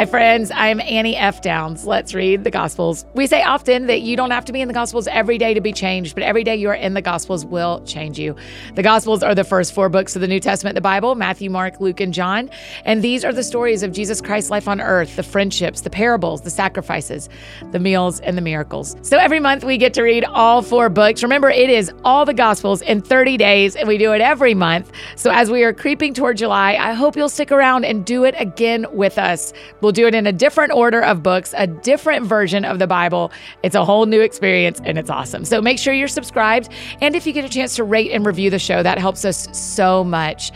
Hi, friends. I'm Annie F. Downs. Let's read the Gospels. We say often that you don't have to be in the Gospels every day to be changed, but every day you are in the Gospels will change you. The Gospels are the first four books of the New Testament, the Bible Matthew, Mark, Luke, and John. And these are the stories of Jesus Christ's life on earth the friendships, the parables, the sacrifices, the meals, and the miracles. So every month we get to read all four books. Remember, it is all the Gospels in 30 days, and we do it every month. So as we are creeping toward July, I hope you'll stick around and do it again with us. We'll do it in a different order of books, a different version of the Bible. It's a whole new experience and it's awesome. So make sure you're subscribed. And if you get a chance to rate and review the show, that helps us so much.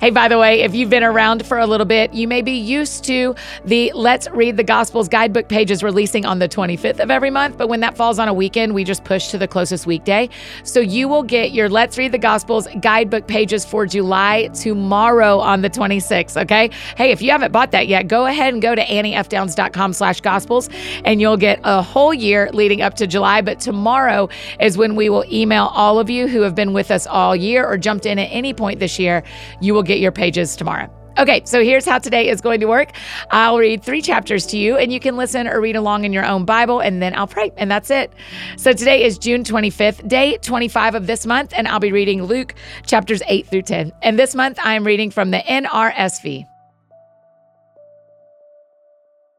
Hey, by the way, if you've been around for a little bit, you may be used to the Let's Read the Gospels guidebook pages releasing on the 25th of every month. But when that falls on a weekend, we just push to the closest weekday. So you will get your Let's Read the Gospels guidebook pages for July tomorrow on the 26th. Okay. Hey, if you haven't bought that yet, go ahead and go to anniefdowns.com slash gospels and you'll get a whole year leading up to July. But tomorrow is when we will email all of you who have been with us all year or jumped in at any point this year. You will get your pages tomorrow. Okay, so here's how today is going to work. I'll read three chapters to you, and you can listen or read along in your own Bible, and then I'll pray, and that's it. So today is June 25th, day 25 of this month, and I'll be reading Luke chapters 8 through 10. And this month, I am reading from the NRSV.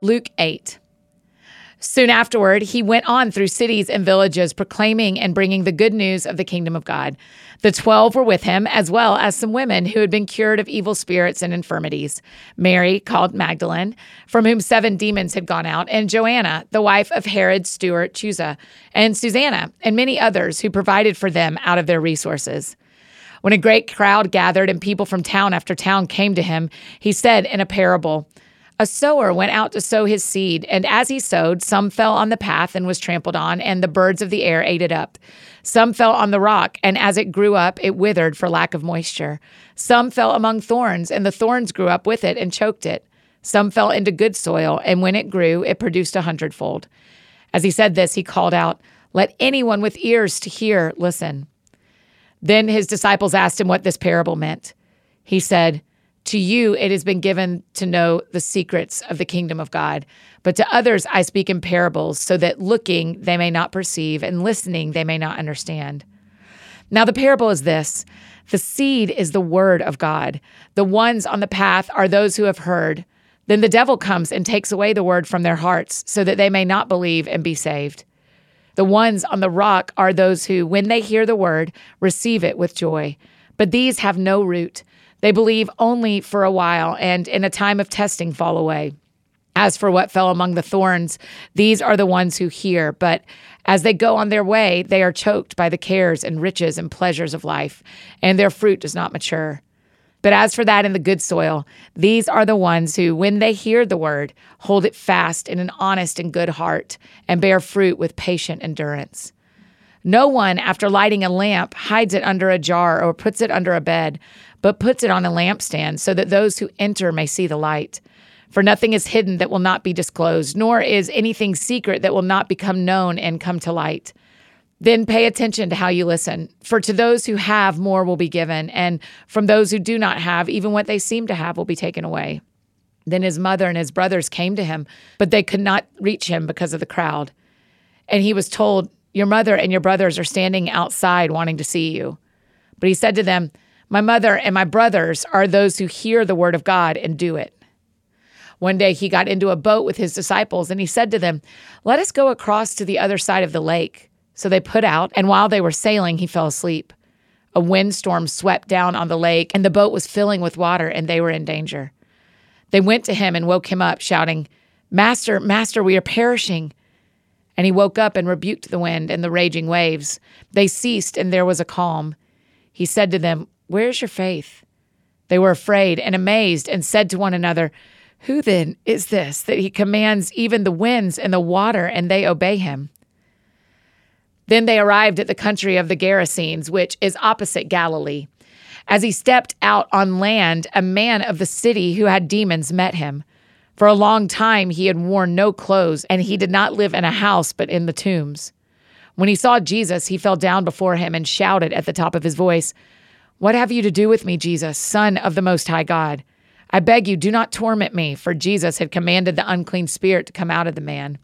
Luke 8. Soon afterward, he went on through cities and villages, proclaiming and bringing the good news of the kingdom of God. The twelve were with him, as well as some women who had been cured of evil spirits and infirmities Mary, called Magdalene, from whom seven demons had gone out, and Joanna, the wife of Herod steward Chuza, and Susanna, and many others who provided for them out of their resources. When a great crowd gathered and people from town after town came to him, he said in a parable, a sower went out to sow his seed, and as he sowed, some fell on the path and was trampled on, and the birds of the air ate it up. Some fell on the rock, and as it grew up, it withered for lack of moisture. Some fell among thorns, and the thorns grew up with it and choked it. Some fell into good soil, and when it grew, it produced a hundredfold. As he said this, he called out, Let anyone with ears to hear listen. Then his disciples asked him what this parable meant. He said, to you, it has been given to know the secrets of the kingdom of God. But to others, I speak in parables, so that looking they may not perceive, and listening they may not understand. Now, the parable is this the seed is the word of God. The ones on the path are those who have heard. Then the devil comes and takes away the word from their hearts, so that they may not believe and be saved. The ones on the rock are those who, when they hear the word, receive it with joy. But these have no root. They believe only for a while and in a time of testing fall away. As for what fell among the thorns, these are the ones who hear, but as they go on their way, they are choked by the cares and riches and pleasures of life, and their fruit does not mature. But as for that in the good soil, these are the ones who, when they hear the word, hold it fast in an honest and good heart, and bear fruit with patient endurance. No one, after lighting a lamp, hides it under a jar or puts it under a bed but puts it on a lampstand so that those who enter may see the light. For nothing is hidden that will not be disclosed, nor is anything secret that will not become known and come to light. Then pay attention to how you listen. For to those who have, more will be given, and from those who do not have, even what they seem to have will be taken away. Then his mother and his brothers came to him, but they could not reach him because of the crowd. And he was told, Your mother and your brothers are standing outside wanting to see you. But he said to them, my mother and my brothers are those who hear the word of God and do it. One day he got into a boat with his disciples and he said to them, Let us go across to the other side of the lake. So they put out, and while they were sailing, he fell asleep. A windstorm swept down on the lake, and the boat was filling with water, and they were in danger. They went to him and woke him up, shouting, Master, Master, we are perishing. And he woke up and rebuked the wind and the raging waves. They ceased, and there was a calm. He said to them, Where's your faith? They were afraid and amazed and said to one another, Who then is this that he commands even the winds and the water and they obey him? Then they arrived at the country of the Gerasenes, which is opposite Galilee. As he stepped out on land, a man of the city who had demons met him. For a long time he had worn no clothes, and he did not live in a house but in the tombs. When he saw Jesus, he fell down before him and shouted at the top of his voice, what have you to do with me, Jesus, Son of the Most High God? I beg you, do not torment me, for Jesus had commanded the unclean spirit to come out of the man.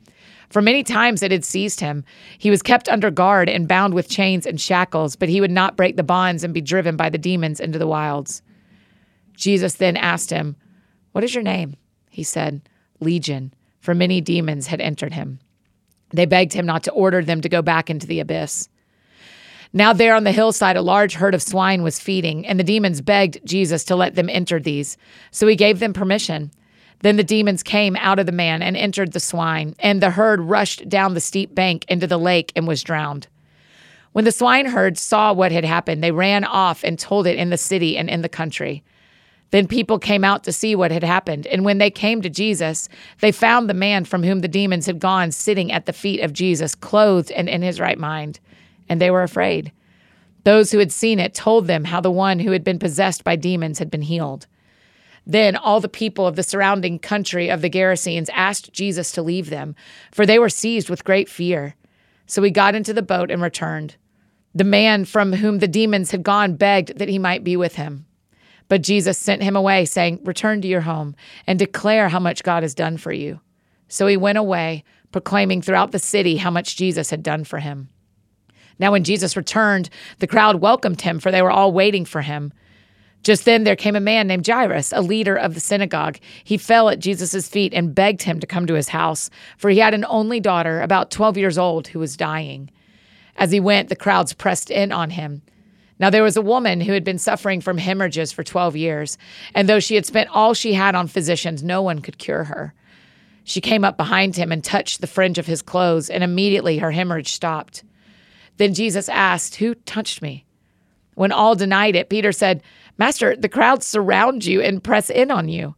For many times it had seized him. He was kept under guard and bound with chains and shackles, but he would not break the bonds and be driven by the demons into the wilds. Jesus then asked him, What is your name? He said, Legion, for many demons had entered him. They begged him not to order them to go back into the abyss. Now, there on the hillside, a large herd of swine was feeding, and the demons begged Jesus to let them enter these. So he gave them permission. Then the demons came out of the man and entered the swine, and the herd rushed down the steep bank into the lake and was drowned. When the swineherd saw what had happened, they ran off and told it in the city and in the country. Then people came out to see what had happened, and when they came to Jesus, they found the man from whom the demons had gone sitting at the feet of Jesus, clothed and in his right mind, and they were afraid. Those who had seen it told them how the one who had been possessed by demons had been healed. Then all the people of the surrounding country of the Gerasenes asked Jesus to leave them, for they were seized with great fear. So he got into the boat and returned. The man from whom the demons had gone begged that he might be with him. But Jesus sent him away, saying, Return to your home and declare how much God has done for you. So he went away, proclaiming throughout the city how much Jesus had done for him. Now, when Jesus returned, the crowd welcomed him, for they were all waiting for him. Just then there came a man named Jairus, a leader of the synagogue. He fell at Jesus' feet and begged him to come to his house, for he had an only daughter, about 12 years old, who was dying. As he went, the crowds pressed in on him. Now there was a woman who had been suffering from hemorrhages for 12 years, and though she had spent all she had on physicians, no one could cure her. She came up behind him and touched the fringe of his clothes, and immediately her hemorrhage stopped. Then Jesus asked, Who touched me? When all denied it, Peter said, Master, the crowds surround you and press in on you.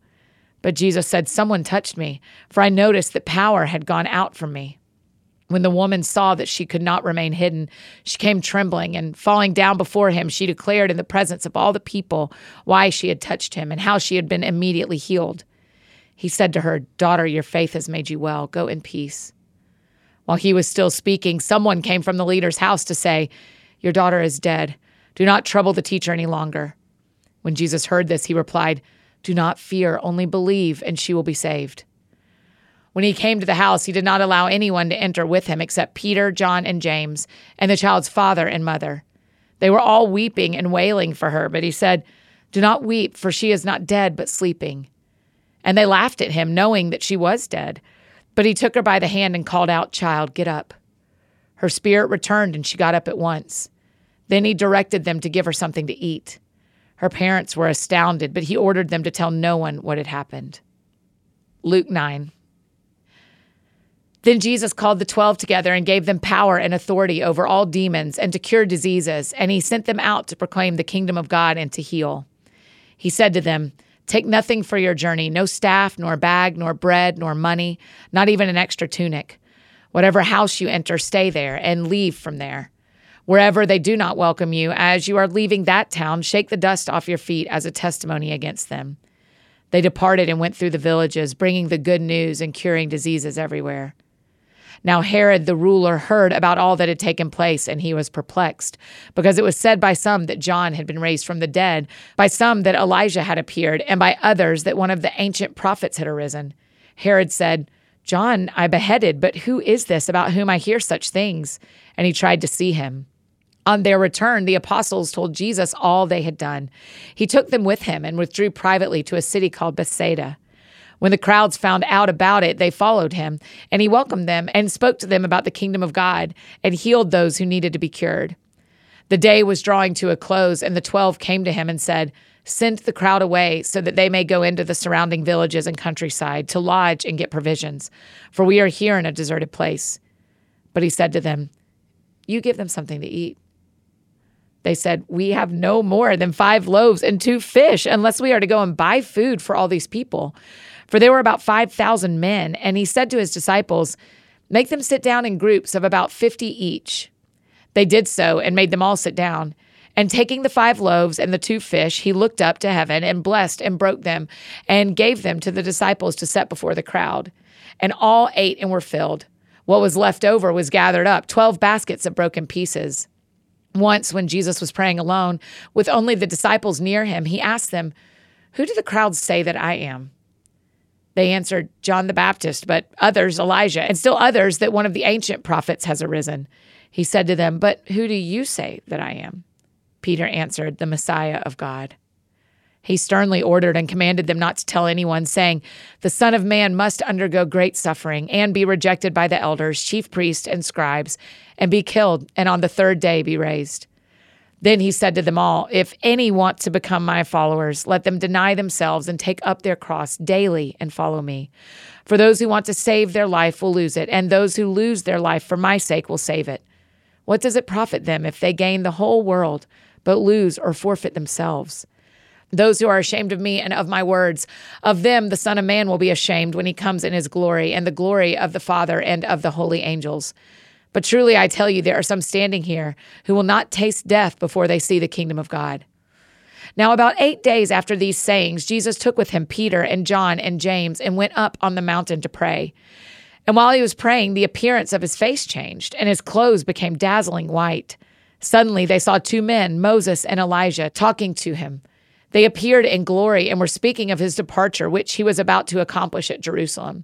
But Jesus said, Someone touched me, for I noticed that power had gone out from me. When the woman saw that she could not remain hidden, she came trembling, and falling down before him, she declared in the presence of all the people why she had touched him and how she had been immediately healed. He said to her, Daughter, your faith has made you well. Go in peace. While he was still speaking, someone came from the leader's house to say, Your daughter is dead. Do not trouble the teacher any longer. When Jesus heard this, he replied, Do not fear, only believe, and she will be saved. When he came to the house, he did not allow anyone to enter with him except Peter, John, and James, and the child's father and mother. They were all weeping and wailing for her, but he said, Do not weep, for she is not dead, but sleeping. And they laughed at him, knowing that she was dead. But he took her by the hand and called out, Child, get up. Her spirit returned, and she got up at once. Then he directed them to give her something to eat. Her parents were astounded, but he ordered them to tell no one what had happened. Luke 9. Then Jesus called the twelve together and gave them power and authority over all demons and to cure diseases, and he sent them out to proclaim the kingdom of God and to heal. He said to them, Take nothing for your journey no staff, nor bag, nor bread, nor money, not even an extra tunic. Whatever house you enter, stay there and leave from there. Wherever they do not welcome you, as you are leaving that town, shake the dust off your feet as a testimony against them. They departed and went through the villages, bringing the good news and curing diseases everywhere. Now Herod the ruler heard about all that had taken place, and he was perplexed, because it was said by some that John had been raised from the dead, by some that Elijah had appeared, and by others that one of the ancient prophets had arisen. Herod said, John I beheaded, but who is this about whom I hear such things? And he tried to see him. On their return, the apostles told Jesus all they had done. He took them with him and withdrew privately to a city called Bethsaida. When the crowds found out about it, they followed him, and he welcomed them and spoke to them about the kingdom of God and healed those who needed to be cured. The day was drawing to a close, and the twelve came to him and said, Send the crowd away so that they may go into the surrounding villages and countryside to lodge and get provisions, for we are here in a deserted place. But he said to them, You give them something to eat. They said, We have no more than five loaves and two fish, unless we are to go and buy food for all these people. For there were about 5,000 men, and he said to his disciples, Make them sit down in groups of about 50 each. They did so and made them all sit down. And taking the five loaves and the two fish, he looked up to heaven and blessed and broke them and gave them to the disciples to set before the crowd. And all ate and were filled. What was left over was gathered up, 12 baskets of broken pieces. Once, when Jesus was praying alone with only the disciples near him, he asked them, Who do the crowds say that I am? They answered, John the Baptist, but others, Elijah, and still others that one of the ancient prophets has arisen. He said to them, But who do you say that I am? Peter answered, The Messiah of God. He sternly ordered and commanded them not to tell anyone, saying, The Son of Man must undergo great suffering and be rejected by the elders, chief priests, and scribes, and be killed, and on the third day be raised. Then he said to them all, If any want to become my followers, let them deny themselves and take up their cross daily and follow me. For those who want to save their life will lose it, and those who lose their life for my sake will save it. What does it profit them if they gain the whole world, but lose or forfeit themselves? Those who are ashamed of me and of my words, of them the Son of Man will be ashamed when he comes in his glory and the glory of the Father and of the holy angels. But truly I tell you, there are some standing here who will not taste death before they see the kingdom of God. Now, about eight days after these sayings, Jesus took with him Peter and John and James and went up on the mountain to pray. And while he was praying, the appearance of his face changed, and his clothes became dazzling white. Suddenly they saw two men, Moses and Elijah, talking to him. They appeared in glory and were speaking of his departure, which he was about to accomplish at Jerusalem.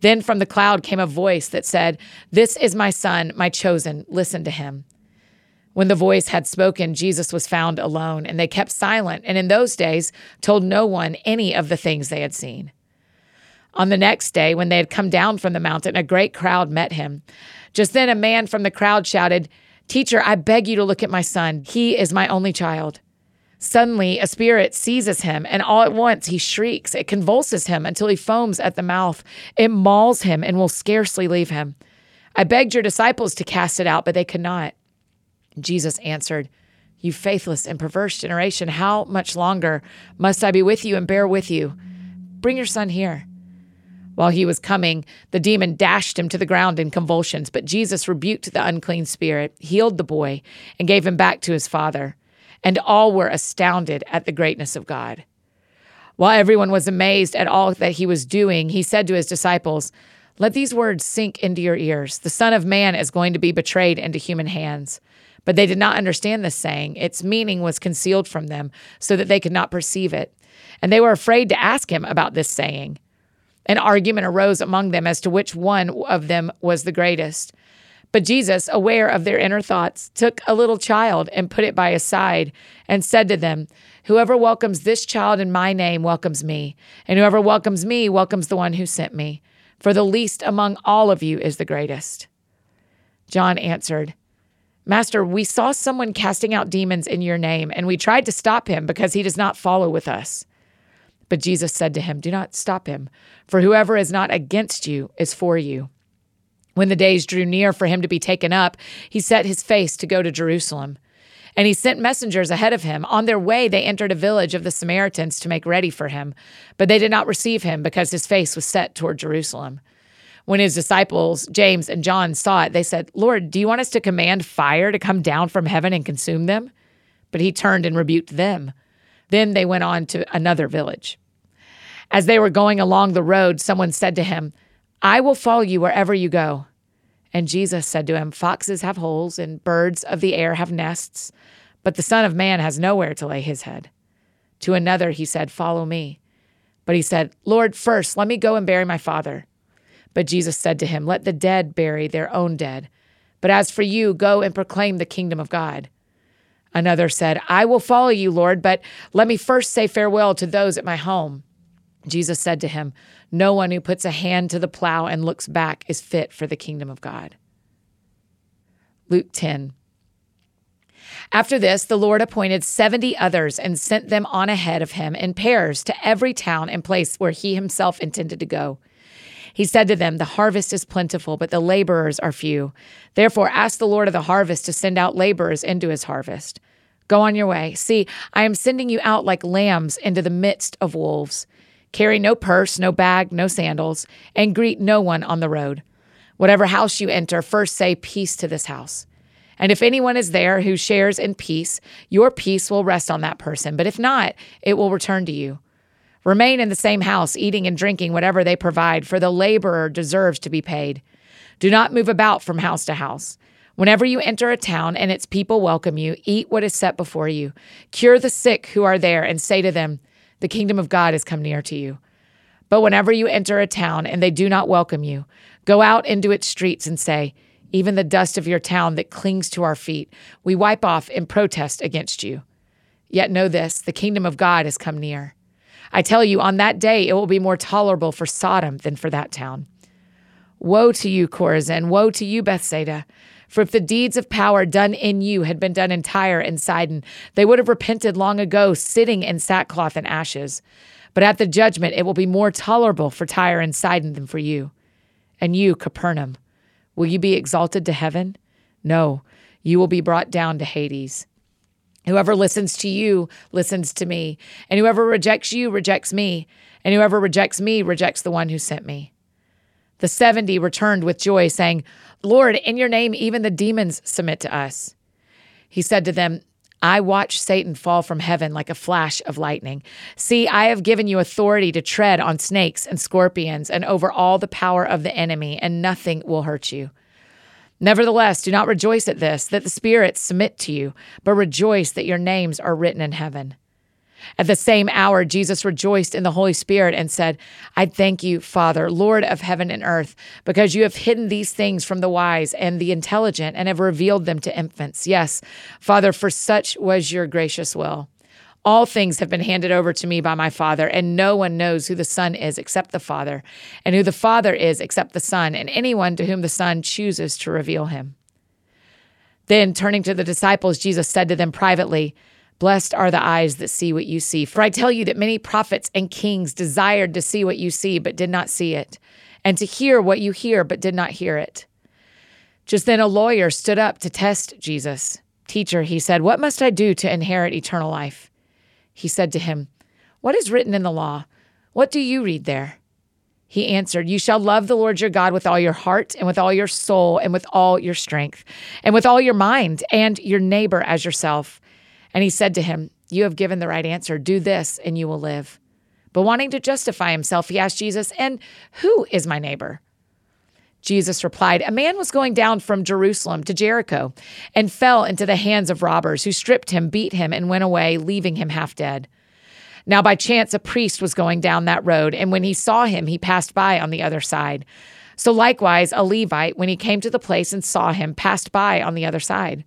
Then from the cloud came a voice that said, This is my son, my chosen. Listen to him. When the voice had spoken, Jesus was found alone, and they kept silent, and in those days told no one any of the things they had seen. On the next day, when they had come down from the mountain, a great crowd met him. Just then, a man from the crowd shouted, Teacher, I beg you to look at my son. He is my only child. Suddenly, a spirit seizes him, and all at once he shrieks. It convulses him until he foams at the mouth. It mauls him and will scarcely leave him. I begged your disciples to cast it out, but they could not. Jesus answered, You faithless and perverse generation, how much longer must I be with you and bear with you? Bring your son here. While he was coming, the demon dashed him to the ground in convulsions, but Jesus rebuked the unclean spirit, healed the boy, and gave him back to his father and all were astounded at the greatness of God. While everyone was amazed at all that he was doing, he said to his disciples, Let these words sink into your ears. The Son of Man is going to be betrayed into human hands. But they did not understand this saying. Its meaning was concealed from them, so that they could not perceive it. And they were afraid to ask him about this saying. An argument arose among them as to which one of them was the greatest. But Jesus, aware of their inner thoughts, took a little child and put it by his side and said to them, Whoever welcomes this child in my name welcomes me, and whoever welcomes me welcomes the one who sent me. For the least among all of you is the greatest. John answered, Master, we saw someone casting out demons in your name, and we tried to stop him because he does not follow with us. But Jesus said to him, Do not stop him, for whoever is not against you is for you. When the days drew near for him to be taken up, he set his face to go to Jerusalem. And he sent messengers ahead of him. On their way, they entered a village of the Samaritans to make ready for him. But they did not receive him because his face was set toward Jerusalem. When his disciples, James and John, saw it, they said, Lord, do you want us to command fire to come down from heaven and consume them? But he turned and rebuked them. Then they went on to another village. As they were going along the road, someone said to him, I will follow you wherever you go. And Jesus said to him, Foxes have holes, and birds of the air have nests, but the Son of Man has nowhere to lay his head. To another he said, Follow me. But he said, Lord, first let me go and bury my father. But Jesus said to him, Let the dead bury their own dead. But as for you, go and proclaim the kingdom of God. Another said, I will follow you, Lord, but let me first say farewell to those at my home. Jesus said to him, No one who puts a hand to the plow and looks back is fit for the kingdom of God. Luke 10. After this, the Lord appointed 70 others and sent them on ahead of him in pairs to every town and place where he himself intended to go. He said to them, The harvest is plentiful, but the laborers are few. Therefore, ask the Lord of the harvest to send out laborers into his harvest. Go on your way. See, I am sending you out like lambs into the midst of wolves. Carry no purse, no bag, no sandals, and greet no one on the road. Whatever house you enter, first say peace to this house. And if anyone is there who shares in peace, your peace will rest on that person. But if not, it will return to you. Remain in the same house, eating and drinking whatever they provide, for the laborer deserves to be paid. Do not move about from house to house. Whenever you enter a town and its people welcome you, eat what is set before you. Cure the sick who are there, and say to them, The kingdom of God has come near to you. But whenever you enter a town and they do not welcome you, go out into its streets and say, Even the dust of your town that clings to our feet, we wipe off in protest against you. Yet know this the kingdom of God has come near. I tell you, on that day it will be more tolerable for Sodom than for that town. Woe to you, Chorazin! Woe to you, Bethsaida! For if the deeds of power done in you had been done in Tyre and Sidon, they would have repented long ago, sitting in sackcloth and ashes. But at the judgment it will be more tolerable for Tyre and Sidon than for you. And you, Capernaum, will you be exalted to heaven? No, you will be brought down to Hades. Whoever listens to you listens to me, and whoever rejects you rejects me, and whoever rejects me rejects the one who sent me. The 70 returned with joy, saying, Lord, in your name even the demons submit to us. He said to them, I watched Satan fall from heaven like a flash of lightning. See, I have given you authority to tread on snakes and scorpions and over all the power of the enemy, and nothing will hurt you. Nevertheless, do not rejoice at this, that the spirits submit to you, but rejoice that your names are written in heaven. At the same hour, Jesus rejoiced in the Holy Spirit and said, I thank you, Father, Lord of heaven and earth, because you have hidden these things from the wise and the intelligent and have revealed them to infants. Yes, Father, for such was your gracious will. All things have been handed over to me by my Father, and no one knows who the Son is except the Father, and who the Father is except the Son, and anyone to whom the Son chooses to reveal him. Then, turning to the disciples, Jesus said to them privately, Blessed are the eyes that see what you see. For I tell you that many prophets and kings desired to see what you see, but did not see it, and to hear what you hear, but did not hear it. Just then, a lawyer stood up to test Jesus. Teacher, he said, What must I do to inherit eternal life? He said to him, What is written in the law? What do you read there? He answered, You shall love the Lord your God with all your heart, and with all your soul, and with all your strength, and with all your mind, and your neighbor as yourself. And he said to him, You have given the right answer. Do this, and you will live. But wanting to justify himself, he asked Jesus, And who is my neighbor? Jesus replied, A man was going down from Jerusalem to Jericho and fell into the hands of robbers who stripped him, beat him, and went away, leaving him half dead. Now, by chance, a priest was going down that road, and when he saw him, he passed by on the other side. So, likewise, a Levite, when he came to the place and saw him, passed by on the other side.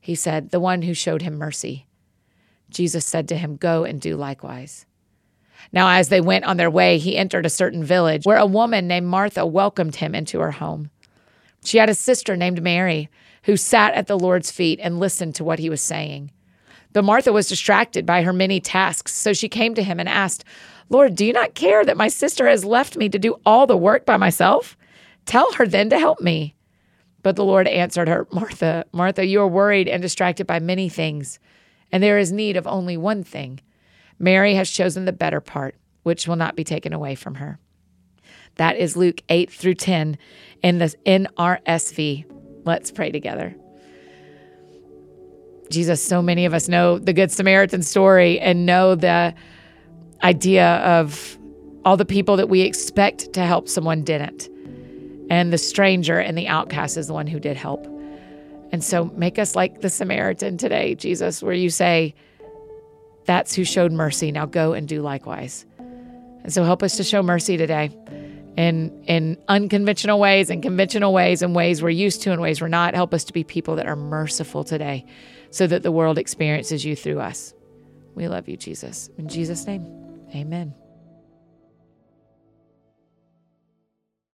He said, The one who showed him mercy. Jesus said to him, Go and do likewise. Now, as they went on their way, he entered a certain village where a woman named Martha welcomed him into her home. She had a sister named Mary who sat at the Lord's feet and listened to what he was saying. But Martha was distracted by her many tasks, so she came to him and asked, Lord, do you not care that my sister has left me to do all the work by myself? Tell her then to help me. But the Lord answered her, Martha, Martha, you are worried and distracted by many things, and there is need of only one thing. Mary has chosen the better part, which will not be taken away from her. That is Luke 8 through 10 in the NRSV. Let's pray together. Jesus, so many of us know the Good Samaritan story and know the idea of all the people that we expect to help someone didn't. And the stranger and the outcast is the one who did help. And so make us like the Samaritan today, Jesus, where you say, That's who showed mercy. Now go and do likewise. And so help us to show mercy today in in unconventional ways and conventional ways and ways we're used to and ways we're not. Help us to be people that are merciful today so that the world experiences you through us. We love you, Jesus. In Jesus' name, amen.